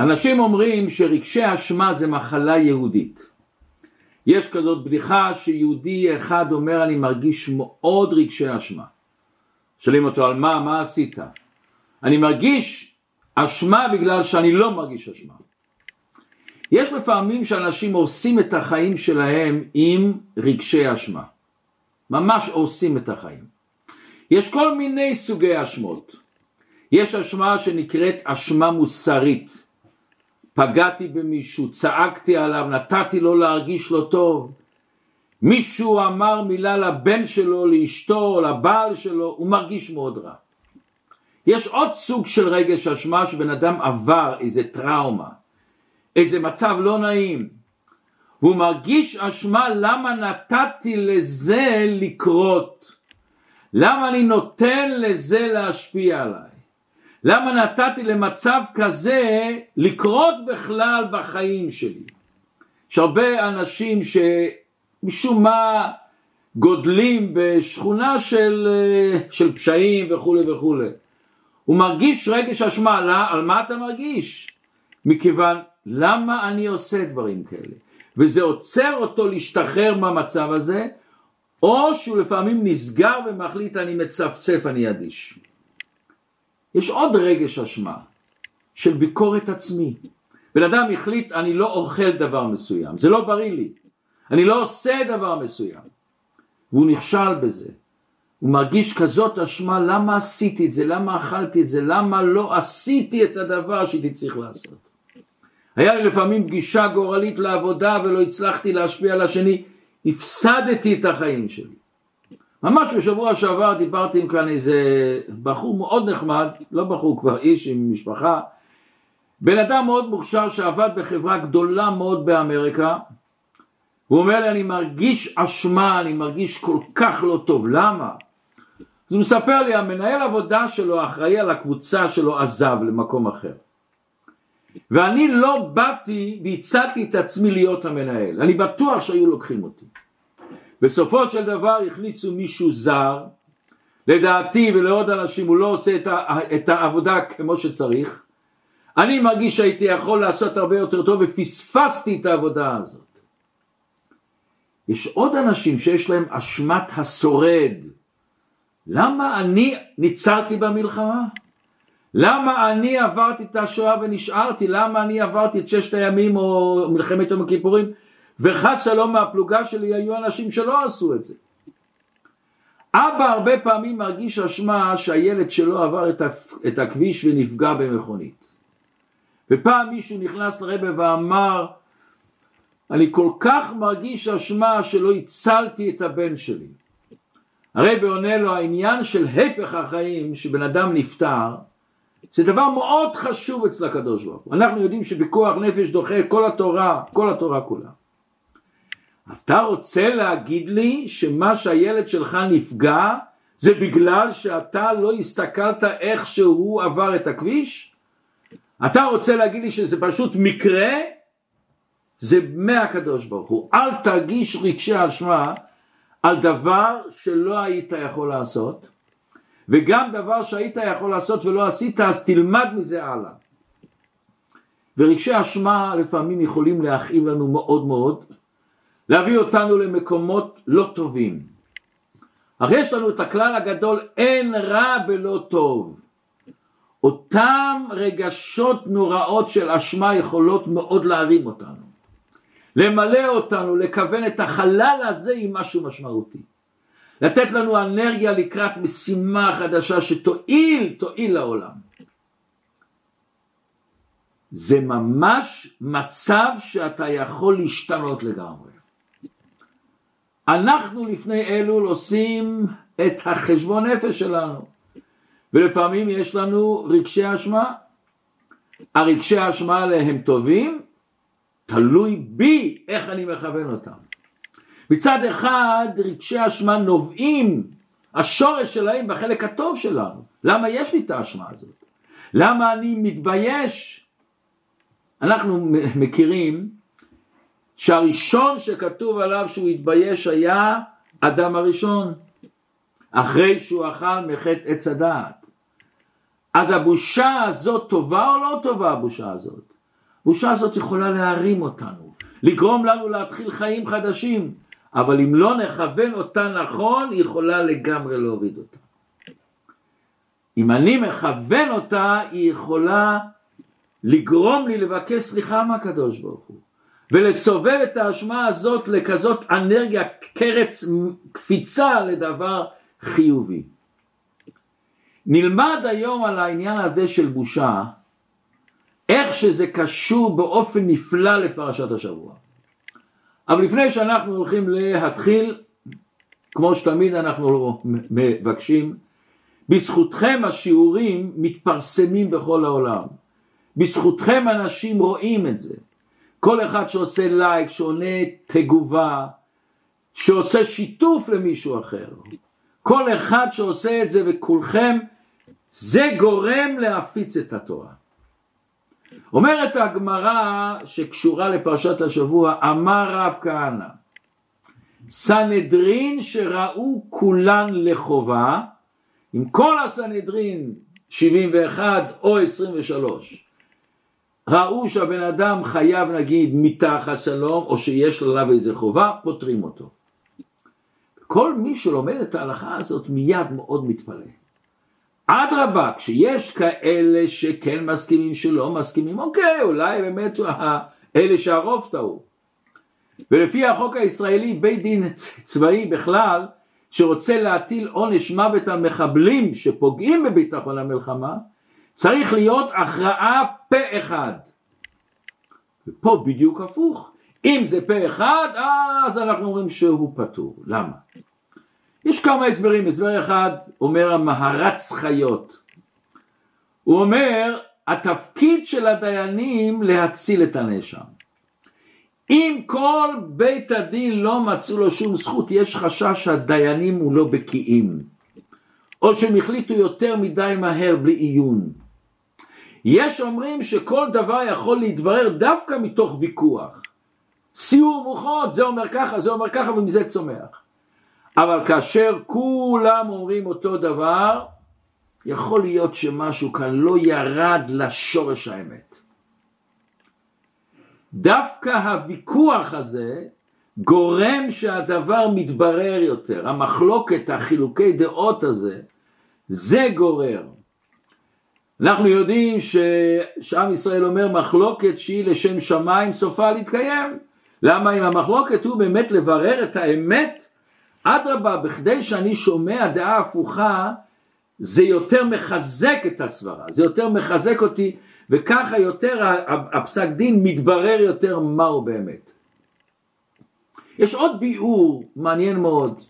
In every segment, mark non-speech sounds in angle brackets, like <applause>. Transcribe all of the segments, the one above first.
אנשים אומרים שרגשי אשמה זה מחלה יהודית. יש כזאת בדיחה שיהודי אחד אומר אני מרגיש מאוד רגשי אשמה. שואלים אותו על מה, מה עשית? אני מרגיש אשמה בגלל שאני לא מרגיש אשמה. יש לפעמים שאנשים עושים את החיים שלהם עם רגשי אשמה. ממש עושים את החיים. יש כל מיני סוגי אשמות. יש אשמה שנקראת אשמה מוסרית. פגעתי במישהו, צעקתי עליו, נתתי לו להרגיש לא טוב. מישהו אמר מילה לבן שלו, לאשתו, לבעל שלו, הוא מרגיש מאוד רע. יש עוד סוג של רגש אשמה שבן אדם עבר איזה טראומה, איזה מצב לא נעים, והוא מרגיש אשמה למה נתתי לזה לקרות, למה אני נותן לזה להשפיע עליי, למה נתתי למצב כזה לקרות בכלל בחיים שלי. יש הרבה אנשים שמשום מה גודלים בשכונה של, של פשעים וכולי וכולי. הוא מרגיש רגש אשמה, על מה אתה מרגיש? מכיוון למה אני עושה דברים כאלה? וזה עוצר אותו להשתחרר מהמצב הזה, או שהוא לפעמים נסגר ומחליט אני מצפצף, אני אדיש. יש עוד רגש אשמה של ביקורת עצמי. בן אדם החליט אני לא אוכל דבר מסוים, זה לא בריא לי, אני לא עושה דבר מסוים, והוא נכשל בזה. הוא מרגיש כזאת אשמה, למה עשיתי את זה, למה אכלתי את זה, למה לא עשיתי את הדבר שהייתי צריך לעשות. היה לי לפעמים פגישה גורלית לעבודה ולא הצלחתי להשפיע על השני, הפסדתי את החיים שלי. ממש בשבוע שעבר דיברתי עם כאן איזה בחור מאוד נחמד, לא בחור כבר איש עם משפחה, בן אדם מאוד מוכשר שעבד בחברה גדולה מאוד באמריקה, הוא אומר לי אני מרגיש אשמה, אני מרגיש כל כך לא טוב, למה? אז הוא מספר לי המנהל עבודה שלו, האחראי על הקבוצה שלו עזב למקום אחר. ואני לא באתי והצעתי את עצמי להיות המנהל, אני בטוח שהיו לוקחים אותי. בסופו של דבר הכניסו מישהו זר, לדעתי ולעוד אנשים הוא לא עושה את, העבודה כמו שצריך, אני מרגיש שהייתי יכול לעשות הרבה יותר טוב ופספסתי את העבודה הזאת. יש עוד אנשים שיש להם אשמת השורד. למה אני ניצלתי במלחמה? למה אני עברתי את השואה ונשארתי? למה אני עברתי את ששת הימים או מלחמת יום הכיפורים? וחס שלום מהפלוגה שלי היו אנשים שלא עשו את זה. אבא הרבה פעמים מרגיש אשמה שהילד שלו עבר את הכביש ונפגע במכונית. ופעם מישהו נכנס לרבה ואמר אני כל כך מרגיש אשמה שלא הצלתי את הבן שלי. הרבי עונה לו העניין של הפך החיים שבן אדם נפטר זה דבר מאוד חשוב אצל הקדוש ברוך הוא. אנחנו יודעים שבכוח נפש דוחה כל התורה, כל התורה כולה. אתה רוצה להגיד לי שמה שהילד שלך נפגע זה בגלל שאתה לא הסתכלת איך שהוא עבר את הכביש? אתה רוצה להגיד לי שזה פשוט מקרה? זה מהקדוש ברוך הוא. אל תרגיש רגשי אשמה על דבר שלא היית יכול לעשות, וגם דבר שהיית יכול לעשות ולא עשית, אז תלמד מזה הלאה. ורגשי אשמה לפעמים יכולים להכאיב לנו מאוד מאוד, להביא אותנו למקומות לא טובים. הרי יש לנו את הכלל הגדול, אין רע בלא טוב. אותם רגשות נוראות של אשמה יכולות מאוד להרים אותנו. למלא אותנו, לכוון את החלל הזה עם משהו משמעותי. לתת לנו אנרגיה לקראת משימה חדשה שתועיל, תועיל לעולם. זה ממש מצב שאתה יכול להשתנות לגמרי. אנחנו לפני אלול עושים את החשבון נפש שלנו, ולפעמים יש לנו רגשי אשמה. הרגשי האשמה האלה הם טובים, תלוי בי איך אני מכוון אותם. מצד אחד רגשי אשמה נובעים, השורש שלהם בחלק הטוב שלנו. למה יש לי את האשמה הזאת? למה אני מתבייש? אנחנו מכירים שהראשון שכתוב עליו שהוא התבייש היה אדם הראשון, אחרי שהוא אכל מחטא עץ הדעת. אז הבושה הזאת טובה או לא טובה הבושה הזאת? בושה הזאת יכולה להרים אותנו, לגרום לנו להתחיל חיים חדשים, אבל אם לא נכוון אותה נכון, היא יכולה לגמרי להוריד אותה. אם אני מכוון אותה, היא יכולה לגרום לי לבקש סליחה מהקדוש ברוך הוא, ולסובב את האשמה הזאת לכזאת אנרגיה, קרץ, קפיצה לדבר חיובי. נלמד היום על העניין הזה של בושה, איך שזה קשור באופן נפלא לפרשת השבוע. אבל לפני שאנחנו הולכים להתחיל, כמו שתמיד אנחנו מבקשים, בזכותכם השיעורים מתפרסמים בכל העולם. בזכותכם אנשים רואים את זה. כל אחד שעושה לייק, שעונה תגובה, שעושה שיתוף למישהו אחר. כל אחד שעושה את זה וכולכם, זה גורם להפיץ את התורה. אומרת הגמרא שקשורה לפרשת השבוע, אמר רב כהנא, סנהדרין שראו כולן לחובה, עם כל הסנהדרין 71 או 23, ראו שהבן אדם חייב נגיד מתחת שלום או שיש עליו איזה חובה, פותרים אותו. כל מי שלומד את ההלכה הזאת מיד מאוד מתפלא. אדרבה, כשיש כאלה שכן מסכימים שלא מסכימים, אוקיי, אולי באמת אלה שהרוב טעו. ולפי החוק הישראלי, בית דין צבאי בכלל, שרוצה להטיל עונש מוות על מחבלים שפוגעים בביטחון המלחמה, צריך להיות הכרעה פה אחד. ופה בדיוק הפוך. אם זה פה אחד, אז אנחנו אומרים שהוא פטור. למה? יש כמה הסברים, הסבר אחד אומר המהרץ חיות. הוא אומר, התפקיד של הדיינים להציל את הנאשם. אם כל בית הדין לא מצאו לו שום זכות, יש חשש שהדיינים הוא לא בקיאים, או שהם החליטו יותר מדי מהר בלי עיון. יש אומרים שכל דבר יכול להתברר דווקא מתוך ויכוח. סיור מוחות, זה אומר ככה, זה אומר ככה, ומזה צומח. אבל כאשר כולם אומרים אותו דבר, יכול להיות שמשהו כאן לא ירד לשורש האמת. דווקא הוויכוח הזה גורם שהדבר מתברר יותר, המחלוקת, החילוקי דעות הזה, זה גורר. אנחנו יודעים ש... שעם ישראל אומר מחלוקת שהיא לשם שמיים סופה להתקיים. למה אם המחלוקת הוא באמת לברר את האמת אדרבה, בכדי שאני שומע דעה הפוכה, זה יותר מחזק את הסברה, זה יותר מחזק אותי, וככה יותר הפסק דין מתברר יותר מהו באמת. יש עוד ביאור מעניין מאוד,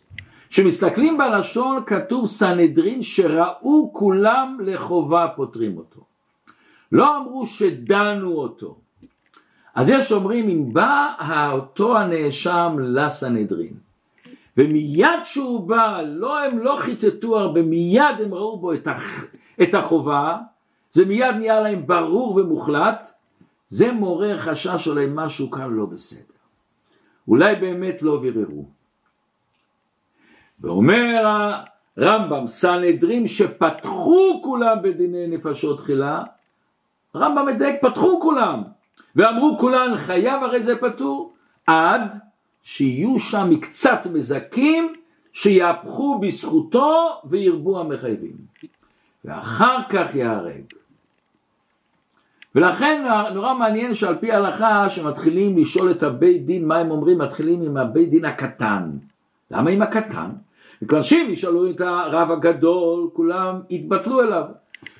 כשמסתכלים בלשון כתוב סנהדרין שראו כולם לחובה פותרים אותו. לא אמרו שדנו אותו. אז יש אומרים אם בא אותו הנאשם לסנהדרין ומיד שהוא בא, לא הם לא חיטטו הרבה, מיד הם ראו בו את, הח, את החובה, זה מיד נהיה להם ברור ומוחלט, זה מעורר חשש אולי משהו כאן לא בסדר. אולי באמת לא ביררו. ואומר הרמב"ם, סנהדרין שפתחו כולם בדיני נפשות תחילה, הרמב"ם מדייק, פתחו כולם, ואמרו כולן חייב הרי זה פטור, עד שיהיו שם קצת מזכים שיהפכו בזכותו וירבו המחייבים ואחר כך יהרג ולכן נורא מעניין שעל פי ההלכה שמתחילים לשאול את הבית דין מה הם אומרים? מתחילים עם הבית דין הקטן. למה עם הקטן? וכבר שאם ישאלו את הרב הגדול כולם יתבטלו אליו.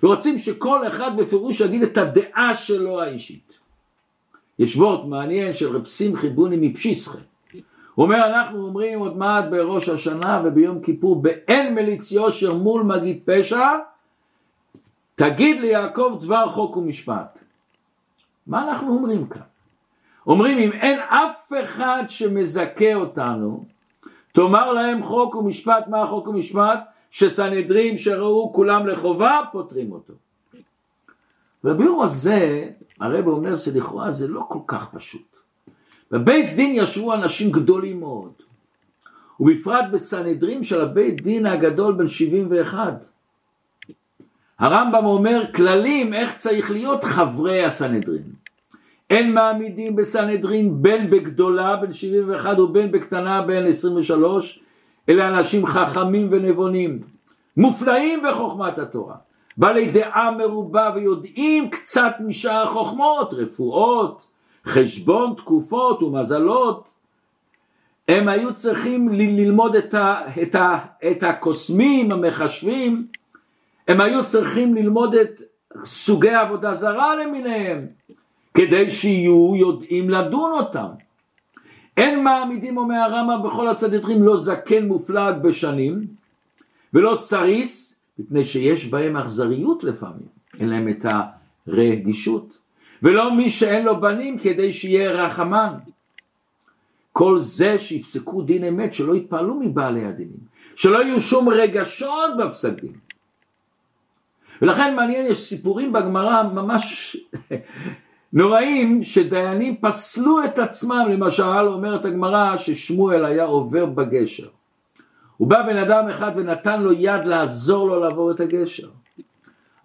ורוצים שכל אחד בפירוש יגיד את הדעה שלו האישית. יש וורט מעניין של רב שמחי בוני מפשיסחה הוא אומר אנחנו אומרים עוד מעט בראש השנה וביום כיפור באין מליץ יושר מול מגיד פשע תגיד ליעקב דבר חוק ומשפט. מה אנחנו אומרים כאן? אומרים אם אין אף אחד שמזכה אותנו תאמר להם חוק ומשפט מה החוק ומשפט? שסנהדרין שראו כולם לחובה פותרים אותו והביאור הזה הרב אומר שלכאורה זה לא כל כך פשוט בבית דין ישבו אנשים גדולים מאוד, ובפרט בסנהדרין של הבית דין הגדול בן 71. הרמב"ם אומר כללים איך צריך להיות חברי הסנהדרין. אין מעמידים בסנהדרין בין בגדולה בן 71 ובין בקטנה בן 23 אלה אנשים חכמים ונבונים מופלאים בחוכמת התורה. בעלי דעה מרובה ויודעים קצת משאר החוכמות רפואות חשבון תקופות ומזלות. הם היו צריכים ללמוד את, ה, את, ה, את הקוסמים המחשבים. הם היו צריכים ללמוד את סוגי עבודה זרה למיניהם כדי שיהיו יודעים לדון אותם. אין מעמידים אומר הרמב"ם בכל הסדרים לא זקן מופלג בשנים ולא סריס מפני שיש בהם אכזריות לפעמים, אין להם את הרגישות ולא מי שאין לו בנים כדי שיהיה רחמן. כל זה שיפסקו דין אמת, שלא יתפעלו מבעלי הדינים, שלא יהיו שום רגשות בפסק דין. ולכן מעניין, יש סיפורים בגמרא ממש נוראים שדיינים פסלו את עצמם, למשל אומרת הגמרא ששמואל היה עובר בגשר. הוא בא בן אדם אחד ונתן לו יד לעזור לו לעבור את הגשר.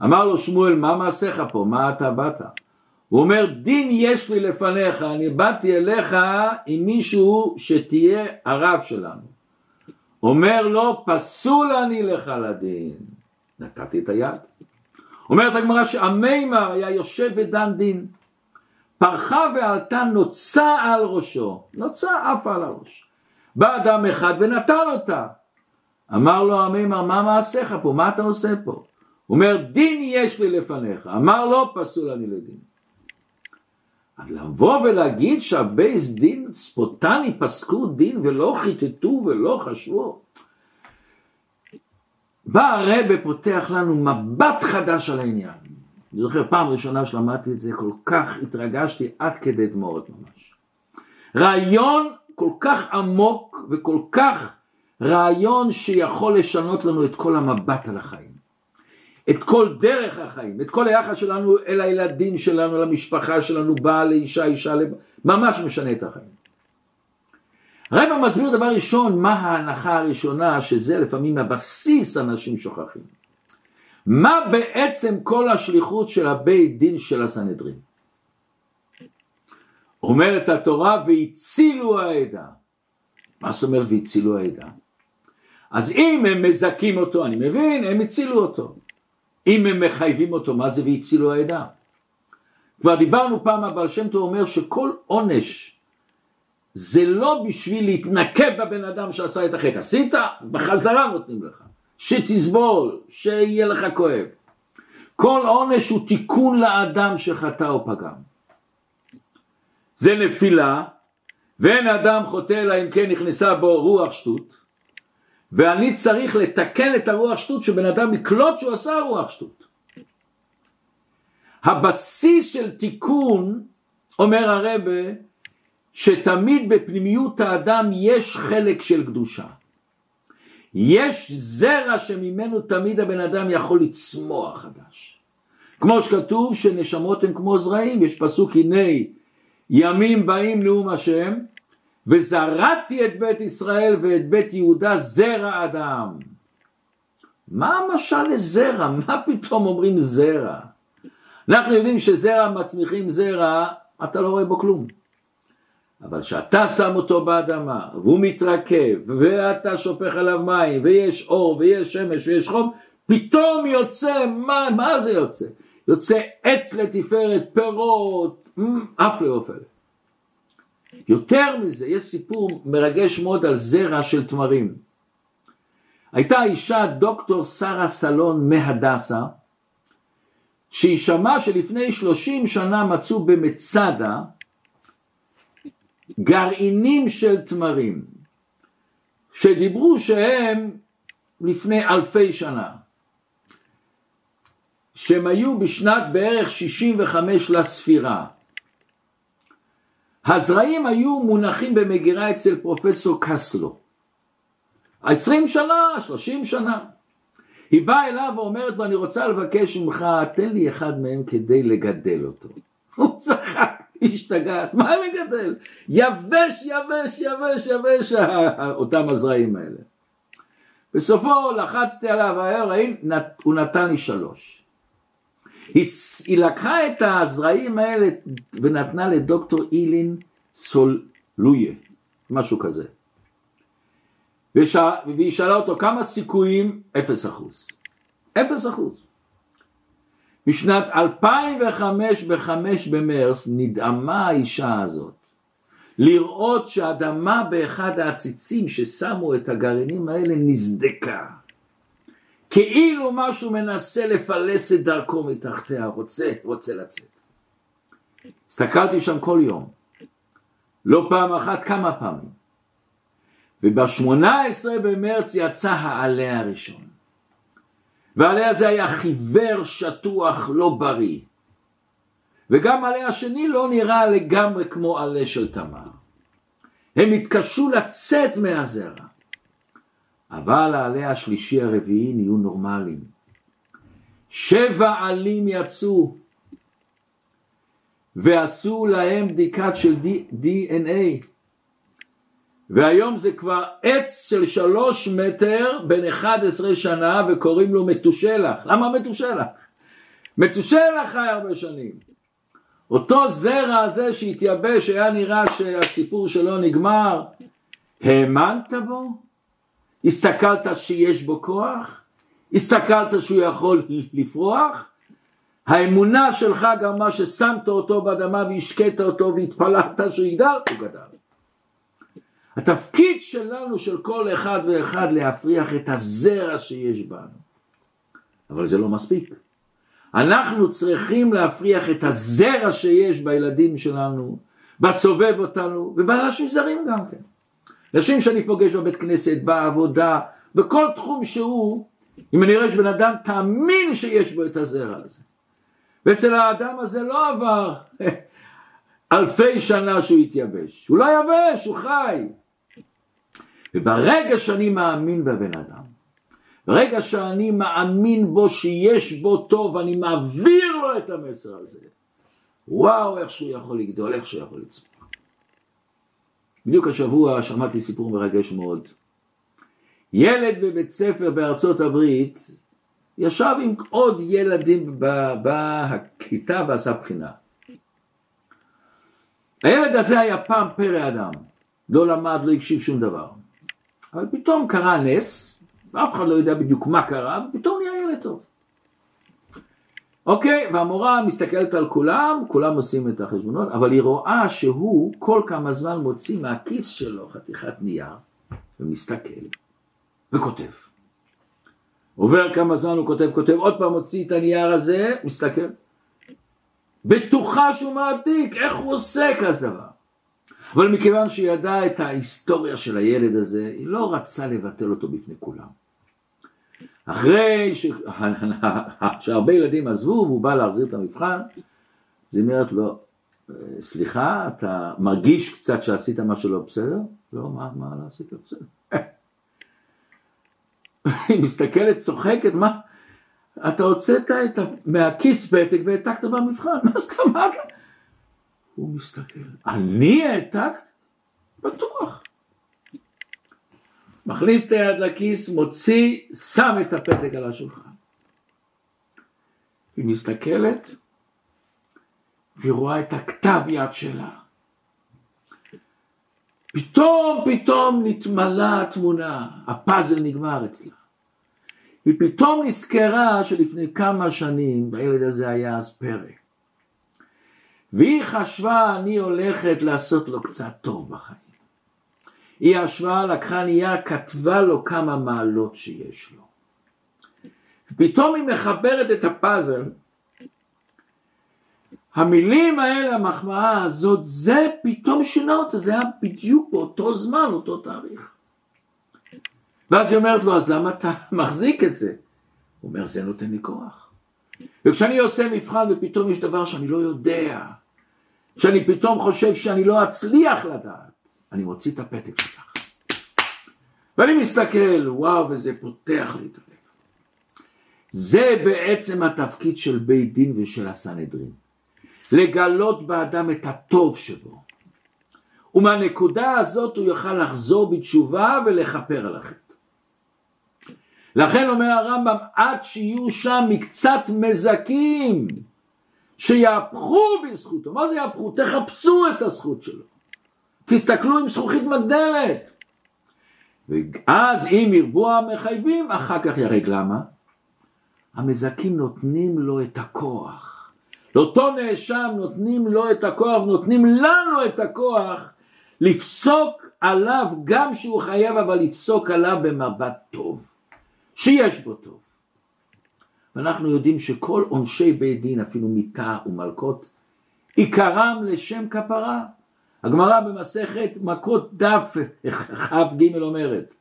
אמר לו שמואל מה מעשיך פה, מה אתה באת? הוא אומר דין יש לי לפניך, אני באתי אליך עם מישהו שתהיה הרב שלנו. אומר לו פסול אני לך לדין, נתתי את היד. אומרת הגמרא שהמימר היה יושב ודן דין, פרחה ועלתה נוצה על ראשו, נוצה עפה על הראש. בא אדם אחד ונתן אותה. אמר לו המימר, מה מעשיך פה? מה אתה עושה פה? הוא אומר, דין יש לי לפניך. אמר לו, פסול אני לדין. אז לבוא ולהגיד שהבייס דין ספוטני פסקו דין ולא חיטטו ולא חשבו. בא הרבה פותח לנו מבט חדש על העניין. אני זוכר פעם ראשונה שלמדתי את זה, כל כך התרגשתי עד כדי דמעות ממש. רעיון כל כך עמוק וכל כך רעיון שיכול לשנות לנו את כל המבט על החיים. את כל דרך החיים, את כל היחס שלנו אל הילדים שלנו, למשפחה שלנו, בעל לאישה, אישה, לב... ממש משנה את החיים. הרב מסביר דבר ראשון, מה ההנחה הראשונה, שזה לפעמים הבסיס אנשים שוכחים. מה בעצם כל השליחות של הבית דין של הסנהדרין? אומרת התורה, והצילו העדה. מה זאת אומרת והצילו העדה? אז אם הם מזכים אותו, אני מבין, הם הצילו אותו. אם הם מחייבים אותו, מה זה והצילו העדה? כבר דיברנו פעם, הבעל שם טוב אומר שכל עונש זה לא בשביל להתנקב בבן אדם שעשה את החטא. עשית, בחזרה נותנים לך. שתסבול, שיהיה לך כואב. כל עונש הוא תיקון לאדם שחטא או פגם. זה נפילה, ואין אדם חוטא אלא אם כן נכנסה בו רוח שטות, ואני צריך לתקן את הרוח שטות שבן אדם יקלוט שהוא עשה רוח שטות. הבסיס של תיקון, אומר הרבה, שתמיד בפנימיות האדם יש חלק של קדושה. יש זרע שממנו תמיד הבן אדם יכול לצמוח חדש. כמו שכתוב שנשמות הן כמו זרעים, יש פסוק הנה ימים באים נאום השם וזרעתי את בית ישראל ואת בית יהודה זרע אדם. מה המשל לזרע? מה פתאום אומרים זרע? אנחנו יודעים שזרע מצמיחים זרע, אתה לא רואה בו כלום. אבל כשאתה שם אותו באדמה והוא מתרכב ואתה שופך עליו מים ויש אור ויש שמש ויש חום פתאום יוצא, מה, מה זה יוצא? יוצא עץ לתפארת, פירות, אף לאופל. יותר מזה, יש סיפור מרגש מאוד על זרע של תמרים. הייתה אישה דוקטור שרה סלון מהדסה, שהיא שמעה שלפני שלושים שנה מצאו במצדה גרעינים של תמרים, שדיברו שהם לפני אלפי שנה, שהם היו בשנת בערך 65 לספירה. הזרעים היו מונחים במגירה אצל פרופסור קסלו. עשרים שנה, שלושים שנה. היא באה אליו ואומרת לו, אני רוצה לבקש ממך, תן לי אחד מהם כדי לגדל אותו. <laughs> הוא צחק. השתגעת, מה לגדל? יבש, יבש, יבש, יבש אותם הזרעים האלה. בסופו לחצתי עליו, הוא נתן לי שלוש. היא, היא לקחה את הזרעים האלה ונתנה לדוקטור אילין סולויה, משהו כזה. והיא שאלה אותו כמה סיכויים? אפס אחוז. אפס אחוז. בשנת 2005 בחמש במרס נדהמה האישה הזאת לראות שהאדמה באחד העציצים ששמו את הגרעינים האלה נזדקה כאילו משהו מנסה לפלס את דרכו מתחתיה, רוצה, רוצה לצאת. הסתכלתי שם כל יום, לא פעם אחת, כמה פעמים. וב-18 במרץ יצא העלה הראשון. והעלה הזה היה חיוור, שטוח, לא בריא. וגם העלה השני לא נראה לגמרי כמו עלה של תמר. הם התקשו לצאת מהזרע. אבל העלה השלישי הרביעי נהיו נורמליים. שבע עלים יצאו ועשו להם בדיקת של DNA והיום זה כבר עץ של שלוש מטר בן 11 שנה וקוראים לו מתושלח. למה מתושלח? מתושלח חי הרבה שנים. אותו זרע הזה שהתייבש היה נראה שהסיפור שלו נגמר. האמנת בו? הסתכלת שיש בו כוח? הסתכלת שהוא יכול לפרוח? האמונה שלך גם מה ששמת אותו באדמה והשקית אותו והתפללת שהוא יגדל, הוא גדל. התפקיד שלנו של כל אחד ואחד להפריח את הזרע שיש בנו. אבל זה לא מספיק. אנחנו צריכים להפריח את הזרע שיש בילדים שלנו, בסובב אותנו ובאנשים זרים גם כן. אנשים שאני פוגש בבית כנסת, בעבודה, בכל תחום שהוא, אם אני רואה שבן אדם תאמין שיש בו את הזרע הזה. ואצל האדם הזה לא עבר <laughs> אלפי שנה שהוא התייבש, הוא לא יבש, הוא חי. וברגע שאני מאמין בבן אדם, ברגע שאני מאמין בו שיש בו טוב, אני מעביר לו את המסר הזה, וואו איך שהוא יכול לגדול, איך שהוא יכול לצמוח. בדיוק השבוע שמעתי סיפור מרגש מאוד. ילד בבית ספר בארצות הברית ישב עם עוד ילדים בכיתה ועשה בחינה. הילד הזה היה פעם פרא אדם, לא למד, לא הקשיב שום דבר. אבל פתאום קרה נס, ואף אחד לא יודע בדיוק מה קרה, ופתאום נהיה ילד טוב. אוקיי, והמורה מסתכלת על כולם, כולם עושים את החשבונות, אבל היא רואה שהוא כל כמה זמן מוציא מהכיס שלו חתיכת נייר, ומסתכל, וכותב. עובר כמה זמן הוא כותב, כותב, עוד פעם מוציא את הנייר הזה, מסתכל. בטוחה שהוא מעתיק, איך הוא עושה כזה דבר? אבל מכיוון שהיא ידעה את ההיסטוריה של הילד הזה, היא לא רצה לבטל אותו בפני כולם. אחרי ש... <laughs> שהרבה ילדים עזבו והוא בא להחזיר את המבחן, אז היא אומרת לו, סליחה, אתה מרגיש קצת שעשית משהו לא בסדר? לא, מה, מה לא עשית בסדר? <laughs> היא מסתכלת, צוחקת, מה? אתה הוצאת את ה... מהכיס פתק והעתקת במבחן, מה זאת אומרת? הוא מסתכל, אני העתקת? בטוח. מכניס את היד לכיס, מוציא, שם את הפתק על השולחן. היא מסתכלת והיא רואה את הכתב יד שלה. פתאום פתאום נתמלאה התמונה, הפאזל נגמר אצלה. היא פתאום נזכרה שלפני כמה שנים בילד הזה היה אז פרק. והיא חשבה אני הולכת לעשות לו קצת טוב בחיים. היא ישבה, לקחה נייר, כתבה לו כמה מעלות שיש לו. פתאום היא מחברת את הפאזל. המילים האלה, המחמאה הזאת, זה פתאום שינה אותה, זה היה בדיוק באותו זמן, אותו תאריך. ואז היא אומרת לו, אז למה אתה <laughs> מחזיק את זה? הוא אומר, זה נותן לי כוח. וכשאני עושה מבחן ופתאום יש דבר שאני לא יודע, שאני פתאום חושב שאני לא אצליח לדעת, אני מוציא את הפתק שלך. ואני מסתכל, וואו, וזה פותח לי את הלב. זה בעצם התפקיד של בית דין ושל הסנהדרין. לגלות באדם את הטוב שבו. ומהנקודה הזאת הוא יוכל לחזור בתשובה ולכפר על החטא. לכן אומר הרמב"ם, עד שיהיו שם מקצת מזכים שיהפכו בזכותו. מה זה יהפכו? תחפשו את הזכות שלו. תסתכלו עם זכוכית מגדלת. ואז אם ירבו המחייבים, אחר כך ירג. למה? המזכים נותנים לו את הכוח. לאותו נאשם נותנים לו את הכוח, נותנים לנו את הכוח לפסוק עליו גם שהוא חייב, אבל לפסוק עליו במבט טוב, שיש בו טוב. ואנחנו יודעים שכל עונשי בית דין, אפילו מיתה ומלקות, עיקרם לשם כפרה. הגמרא במסכת מכות דף כ"ג אומרת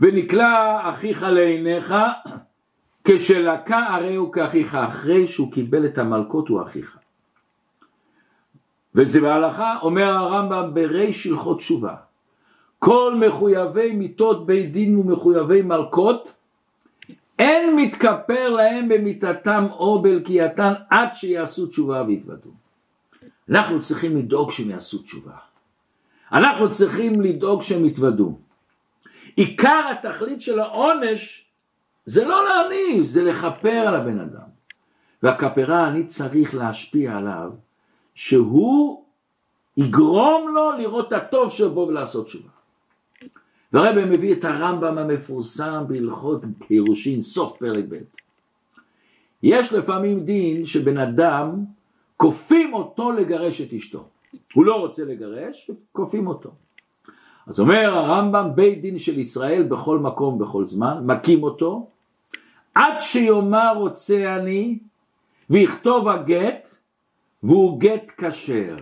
ונקלע אחיך לעיניך כשלקה הרי הוא כאחיך אחרי שהוא קיבל את המלכות הוא אחיך וזה בהלכה אומר הרמב"ם בריש הלכות תשובה כל מחויבי מיתות בית דין ומחויבי מלכות אין מתכפר להם במיתתם או בלקייתם עד שיעשו תשובה ויתוודו אנחנו צריכים לדאוג שהם יעשו תשובה. אנחנו צריכים לדאוג שהם יתוודו. עיקר התכלית של העונש זה לא להעניש, זה לכפר על הבן אדם. והכפרה אני צריך להשפיע עליו שהוא יגרום לו לראות את הטוב שבו ולעשות תשובה. והרבא מביא את הרמב"ם המפורסם בהלכות גירושין, סוף פרק ב'. יש לפעמים דין שבן אדם כופים אותו לגרש את אשתו. הוא לא רוצה לגרש, כופים אותו. אז אומר הרמב"ם, בית דין של ישראל בכל מקום, בכל זמן, מכים אותו, עד שיאמר רוצה אני, ויכתוב הגט, והוא גט כשר.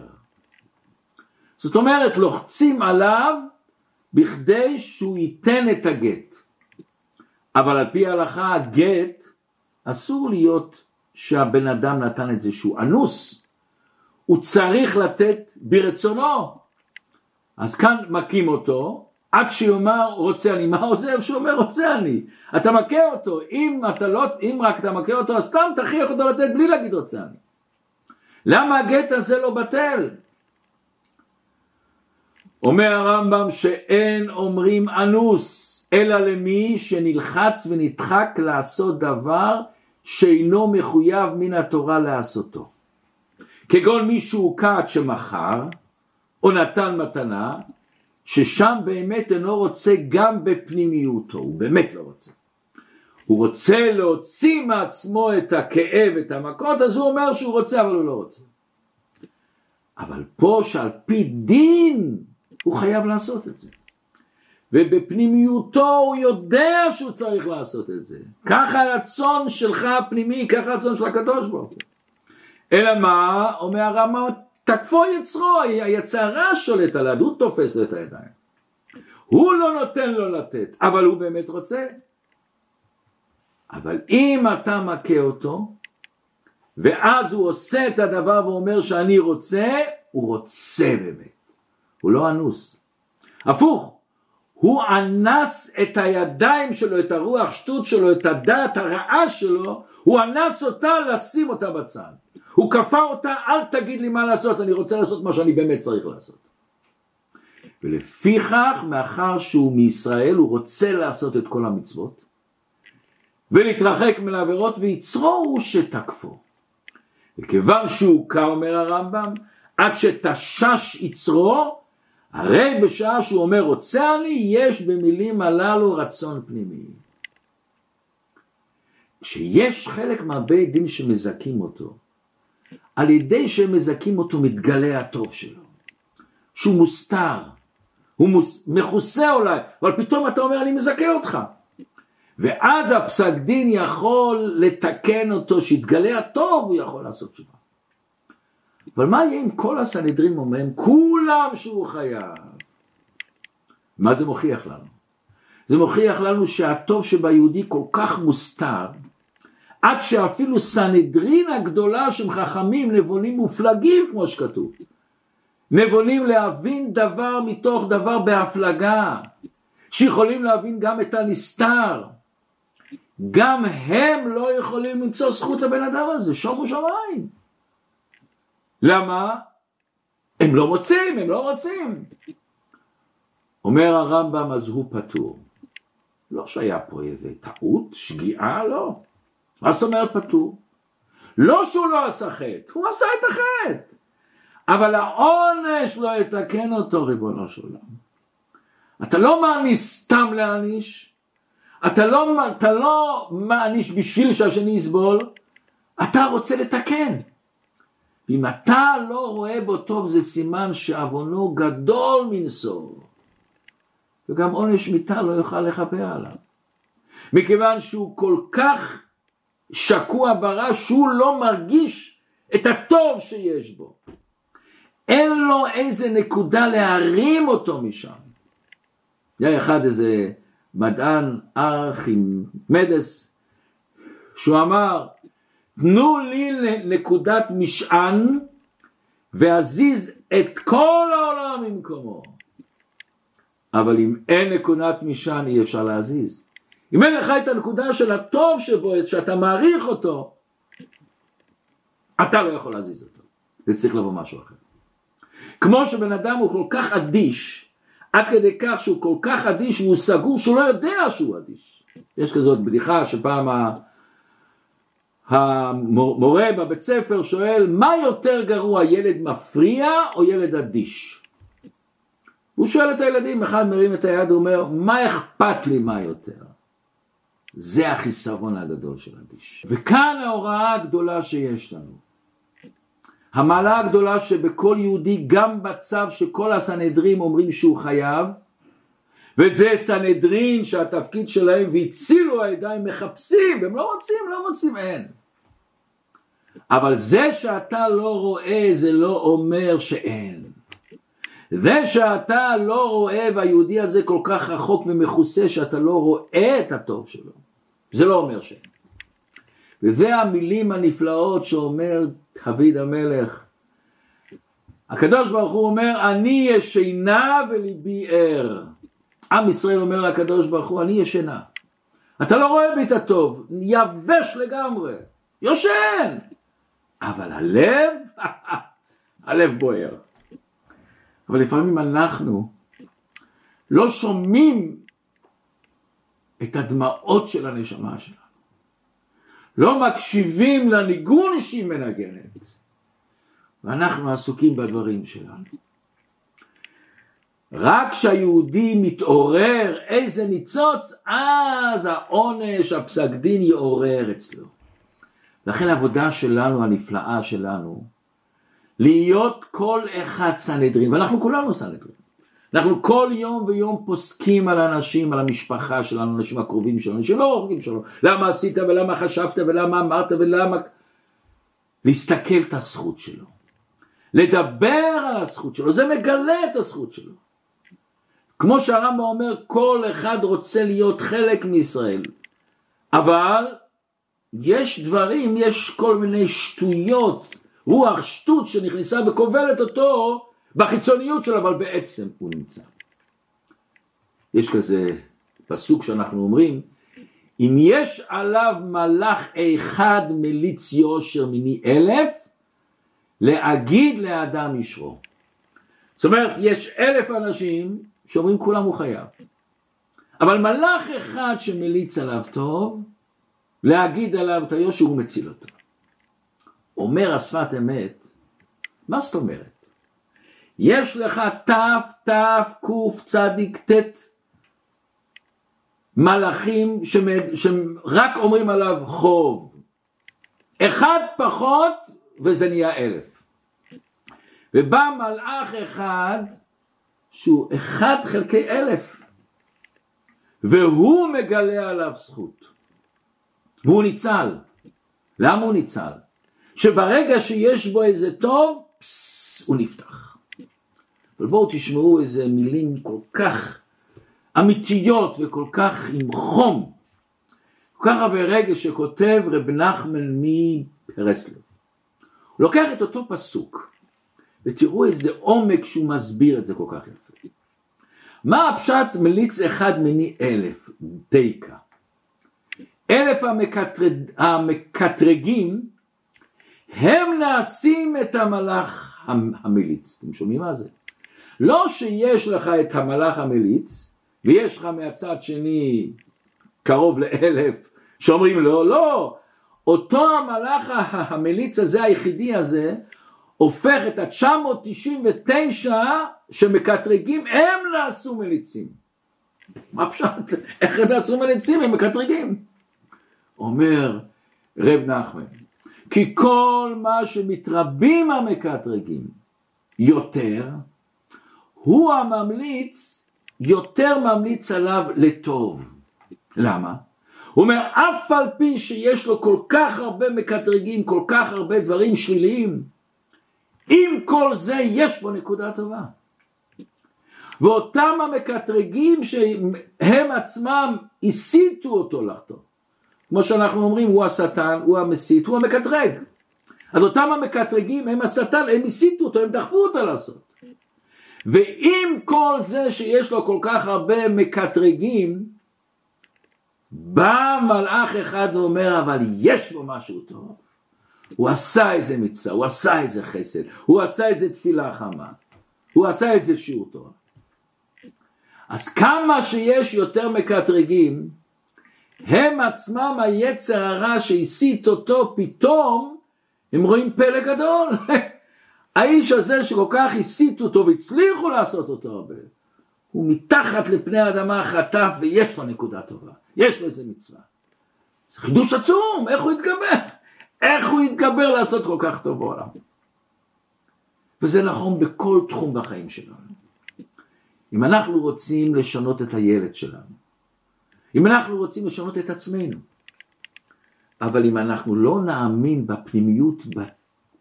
זאת אומרת, לוחצים עליו בכדי שהוא ייתן את הגט. אבל על פי ההלכה, הגט אסור להיות שהבן אדם נתן את זה שהוא אנוס, הוא צריך לתת ברצונו. אז כאן מכים אותו, עד שיאמר רוצה אני, מה עוזב שאומר רוצה אני? אתה מכה אותו, אם, אתה לא, אם רק אתה מכה אותו, אז סתם תכריח אותו לתת בלי להגיד רוצה אני. למה הגט הזה לא בטל? אומר הרמב"ם שאין אומרים אנוס, אלא למי שנלחץ ונדחק לעשות דבר שאינו מחויב מן התורה לעשותו. כגון מי שהוכת שמכר או נתן מתנה, ששם באמת אינו רוצה גם בפנימיותו, הוא באמת לא רוצה. הוא רוצה להוציא מעצמו את הכאב, את המכות, אז הוא אומר שהוא רוצה, אבל הוא לא רוצה. אבל פה שעל פי דין הוא חייב לעשות את זה. ובפנימיותו הוא יודע שהוא צריך לעשות את זה. ככה הרצון שלך הפנימי, ככה הרצון של הקדוש ברוך הוא. אלא מה? אומר הרמב"ם, תקפו יצרו, היצרה שולט עליו, הוא תופס לו את הידיים. הוא לא נותן לו לתת, אבל הוא באמת רוצה. אבל אם אתה מכה אותו, ואז הוא עושה את הדבר ואומר שאני רוצה, הוא רוצה באמת. הוא לא אנוס. הפוך, הוא אנס את הידיים שלו, את הרוח שטות שלו, את הדעת הרעה שלו, הוא אנס אותה לשים אותה בצד. הוא כפה אותה, אל תגיד לי מה לעשות, אני רוצה לעשות מה שאני באמת צריך לעשות. ולפיכך, מאחר שהוא מישראל, הוא רוצה לעשות את כל המצוות, ולהתרחק מן העבירות, ויצרו הוא שתקפו. וכיוון שהוא קר, אומר הרמב"ם, עד שתשש יצרו, הרי בשעה שהוא אומר רוצה אני, יש במילים הללו רצון פנימי. כשיש חלק מהבית דין שמזכים אותו, על ידי שהם מזכים אותו מתגלה הטוב שלו, שהוא מוסתר, הוא מוס, מכוסה אולי, אבל פתאום אתה אומר אני מזכה אותך. ואז הפסק דין יכול לתקן אותו, שיתגלה הטוב, הוא יכול לעשות תשובה. אבל מה יהיה אם כל הסנהדרין אומרים, כולם שהוא חייב? מה זה מוכיח לנו? זה מוכיח לנו שהטוב שביהודי כל כך מוסתר, עד שאפילו סנהדרין הגדולה שהם חכמים, נבונים מופלגים כמו שכתוב, נבונים להבין דבר מתוך דבר בהפלגה, שיכולים להבין גם את הנסתר, גם הם לא יכולים למצוא זכות לבן אדם הזה, שומו שמיים. למה? הם לא מוצאים, הם לא רוצים. אומר הרמב"ם אז הוא פטור. לא שהיה פה איזה טעות, שגיאה, לא. מה זאת אומרת פטור? לא שהוא לא עשה חטא, הוא עשה את החטא. אבל העונש לא יתקן אותו, ריבונו של עולם. אתה לא מעניש סתם להעניש, אתה לא, אתה לא מעניש בשביל שהשני יסבול, אתה רוצה לתקן. אם אתה לא רואה בו טוב זה סימן שעוונו גדול מנשוא. וגם עונש מיתה לא יוכל לכפר עליו. מכיוון שהוא כל כך שקוע ברע שהוא לא מרגיש את הטוב שיש בו. אין לו איזה נקודה להרים אותו משם. היה אחד איזה מדען ארכימדס שהוא אמר תנו לי נקודת משען ואזיז את כל העולם ממקומו אבל אם אין נקודת משען אי אפשר להזיז אם אין לך את הנקודה של הטוב שבו, שאתה מעריך אותו, אתה לא יכול להזיז אותו. זה צריך לבוא משהו אחר. כמו שבן אדם הוא כל כך אדיש, עד כדי כך שהוא כל כך אדיש והוא סגור שהוא לא יודע שהוא אדיש. יש כזאת בדיחה שפעם המורה בבית ספר שואל מה יותר גרוע ילד מפריע או ילד אדיש? הוא שואל את הילדים, אחד מרים את היד ואומר מה אכפת לי מה יותר? זה החיסרון הגדול של אדיש. וכאן ההוראה הגדולה שיש לנו. המעלה הגדולה שבכל יהודי גם בצו שכל הסנהדרים אומרים שהוא חייב וזה סנהדרין שהתפקיד שלהם והצילו הידיים מחפשים הם לא רוצים לא מוצאים אין אבל זה שאתה לא רואה זה לא אומר שאין זה שאתה לא רואה והיהודי הזה כל כך רחוק ומכוסה שאתה לא רואה את הטוב שלו זה לא אומר שאין וזה המילים הנפלאות שאומר דוד המלך. הקדוש ברוך הוא אומר, אני ישנה וליבי ער. עם ישראל אומר לקדוש ברוך הוא, אני ישנה. אתה לא רואה בי את הטוב, יבש לגמרי, יושן. אבל הלב, <laughs> הלב בוער. אבל לפעמים אנחנו לא שומעים את הדמעות של הנשמה שלנו. לא מקשיבים לניגון שהיא מנגנת, ואנחנו עסוקים בדברים שלנו. רק כשהיהודי מתעורר איזה ניצוץ, אז העונש, הפסק דין יעורר אצלו. לכן העבודה שלנו, הנפלאה שלנו, להיות כל אחד סנהדרין, ואנחנו כולנו סנהדרין. אנחנו כל יום ויום פוסקים על אנשים, על המשפחה שלנו, אנשים הקרובים שלנו, שלא רחוקים שלנו. למה עשית ולמה חשבת ולמה אמרת ולמה... להסתכל את הזכות שלו. לדבר על הזכות שלו, זה מגלה את הזכות שלו. כמו שהרמב"ם אומר, כל אחד רוצה להיות חלק מישראל. אבל יש דברים, יש כל מיני שטויות, רוח שטות שנכנסה וכובלת אותו בחיצוניות שלו, אבל בעצם הוא נמצא. יש כזה פסוק שאנחנו אומרים, אם יש עליו מלאך אחד מליץ יושר מני אלף, להגיד לאדם ישרו. זאת אומרת, יש אלף אנשים שאומרים כולם הוא חייב. אבל מלאך אחד שמליץ עליו טוב, להגיד עליו את היושר הוא מציל אותו. אומר השפת אמת, מה זאת אומרת? יש לך ת' ת' ק' צדיק ט' מלאכים שרק אומרים עליו חוב. אחד פחות וזה נהיה אלף. ובא מלאך אחד שהוא אחד חלקי אלף והוא מגלה עליו זכות והוא ניצל. למה הוא ניצל? שברגע שיש בו איזה טוב, פסס, הוא נפתח. אבל בואו תשמעו איזה מילים כל כך אמיתיות וכל כך עם חום. כל כך הרבה רגע שכותב רב נחמן מפרסלב. הוא לוקח את אותו פסוק, ותראו איזה עומק שהוא מסביר את זה כל כך יפה. מה הפשט מליץ אחד מני אלף? דייקה. אלף המקטרג, המקטרגים הם נעשים את המלאך המליץ. אתם שומעים מה זה? לא שיש לך את המלאך המליץ ויש לך מהצד שני קרוב לאלף שאומרים לו, לא, אותו המלאך המליץ הזה, היחידי הזה, הופך את ה-999 שמקטרגים, הם נעשו מליצים. מה פשוט? איך הם נעשו מליצים? הם מקטרגים. אומר רב נחמן, כי כל מה שמתרבים המקטרגים יותר, הוא הממליץ, יותר ממליץ עליו לטוב. למה? הוא אומר, אף על פי שיש לו כל כך הרבה מקטרגים, כל כך הרבה דברים שליליים, עם כל זה יש בו נקודה טובה. ואותם המקטרגים שהם עצמם הסיתו אותו לחטוא. כמו שאנחנו אומרים, הוא השטן, הוא המסית, הוא המקטרג. אז אותם המקטרגים הם השטן, הם הסיתו אותו, הם דחפו אותו לעשות. ועם כל זה שיש לו כל כך הרבה מקטרגים, בא מלאך אחד ואומר, אבל יש בו משהו טוב. הוא עשה איזה מצווה, הוא עשה איזה חסד, הוא עשה איזה תפילה חמה, הוא עשה איזה שיעור תורה. אז כמה שיש יותר מקטרגים, הם עצמם היצר הרע שהסית אותו פתאום, הם רואים פלא גדול. <laughs> האיש הזה שכל כך הסיתו אותו והצליחו לעשות אותו הרבה, הוא מתחת לפני האדמה חטף ויש לו נקודה טובה, יש לו איזה מצווה. זה חידוש עצום, איך הוא יתגבר? איך הוא יתגבר לעשות כל כך טוב בעולם? וזה נכון בכל תחום בחיים שלנו. אם אנחנו רוצים לשנות את הילד שלנו, אם אנחנו רוצים לשנות את עצמנו, אבל אם אנחנו לא נאמין בפנימיות,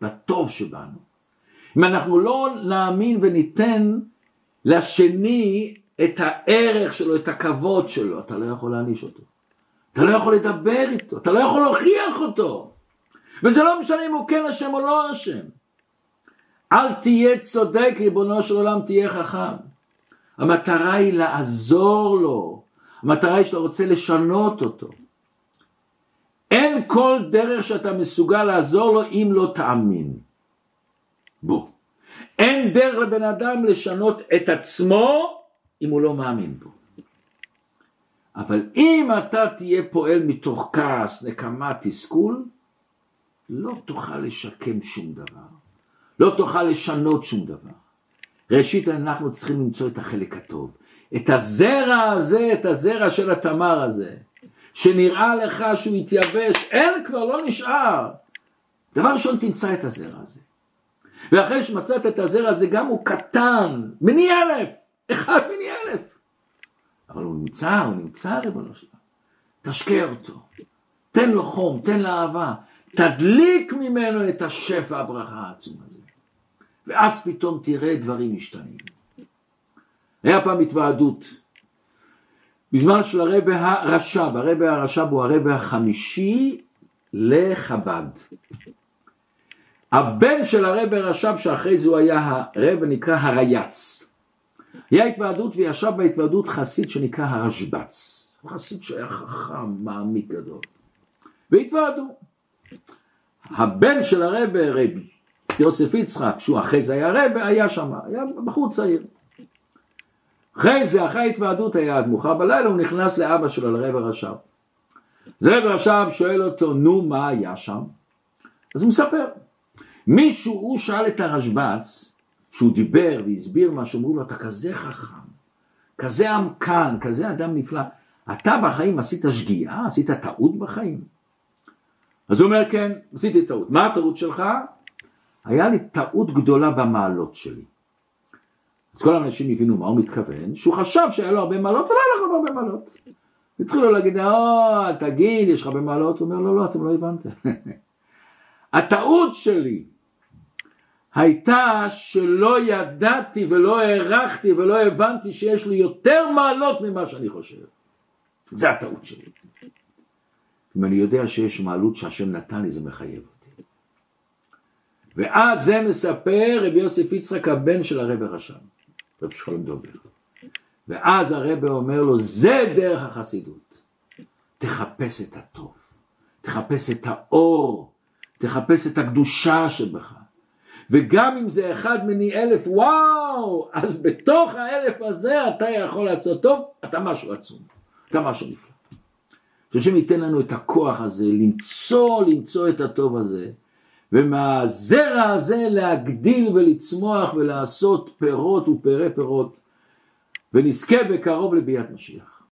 בטוב שבנו, אם אנחנו לא נאמין וניתן לשני את הערך שלו, את הכבוד שלו, אתה לא יכול להעניש אותו. אתה לא יכול לדבר איתו, אתה לא יכול להוכיח אותו. וזה לא משנה אם הוא כן אשם או לא אשם. אל תהיה צודק, ריבונו של עולם, תהיה חכם. המטרה היא לעזור לו, המטרה היא שאתה רוצה לשנות אותו. אין כל דרך שאתה מסוגל לעזור לו אם לא תאמין. בוא. אין דרך לבן אדם לשנות את עצמו אם הוא לא מאמין בו. אבל אם אתה תהיה פועל מתוך כעס, נקמה, תסכול, לא תוכל לשקם שום דבר. לא תוכל לשנות שום דבר. ראשית אנחנו צריכים למצוא את החלק הטוב. את הזרע הזה, את הזרע של התמר הזה, שנראה לך שהוא התייבש, אין כבר, לא נשאר. דבר ראשון תמצא את הזרע הזה. ואחרי שמצאת את הזרע הזה גם הוא קטן, מני אלף, אחד מני אלף. אבל הוא נמצא, הוא נמצא ריבונו שלנו. תשקע אותו, תן לו חום, תן לו אהבה, תדליק ממנו את השפע הברכה העצום הזה. ואז פתאום תראה דברים משתנים. היה פעם התוועדות, בזמן של הרבי הרש"ב, הרבי הרש"ב הוא הרבי החמישי לחב"ד. הבן של הרבי הרש"ב שאחרי זה הוא היה הרבי נקרא הרייץ. היה התוועדות וישב בהתוועדות חסיד שנקרא הרשב"ץ. חסיד שהיה חכם, מעמיק גדול. והתוועדו. הבן של הרבי, רבי יוסף יצחק, שהוא אחרי זה היה רבי, היה שם, היה בחור צעיר. אחרי זה, אחרי ההתוועדות היה עד מאוחר בלילה, הוא נכנס לאבא שלו, לרב הרש"ב. אז רב הרש"ב שואל אותו, נו, מה היה שם? אז הוא מספר. מישהו, הוא שאל את הרשב"ץ, שהוא דיבר והסביר מה שאומרו לו, אתה כזה חכם, כזה עמקן, כזה אדם נפלא, אתה בחיים עשית שגיאה, עשית טעות בחיים? אז הוא אומר, כן, עשיתי טעות. מה הטעות שלך? היה לי טעות גדולה במעלות שלי. אז כל האנשים הבינו מה הוא מתכוון, שהוא חשב שהיה לו הרבה מעלות ולא היה לו הרבה מעלות. התחילו להגיד, אה, תגיד, יש לך הרבה מעלות? הוא אומר, לא, לא, אתם לא הבנתם. <laughs> הטעות שלי הייתה שלא ידעתי ולא הערכתי ולא הבנתי שיש לי יותר מעלות ממה שאני חושב. זה הטעות שלי. אם אני יודע שיש מעלות שהשם נתן לי, זה מחייב אותי. ואז זה מספר רבי יוסף יצחק הבן של הרב הרשם. רב שלום דובר. ואז הרבה אומר לו, זה דרך החסידות. תחפש את הטוב, תחפש את האור, תחפש את הקדושה שבך. וגם אם זה אחד מני אלף, וואו, אז בתוך האלף הזה אתה יכול לעשות טוב, אתה משהו עצום, אתה משהו נפלא. שהשם ייתן לנו את הכוח הזה, למצוא, למצוא את הטוב הזה, ומהזרע הזה להגדיל ולצמוח ולעשות פירות ופרי פירות, ונזכה בקרוב לביאת משיח.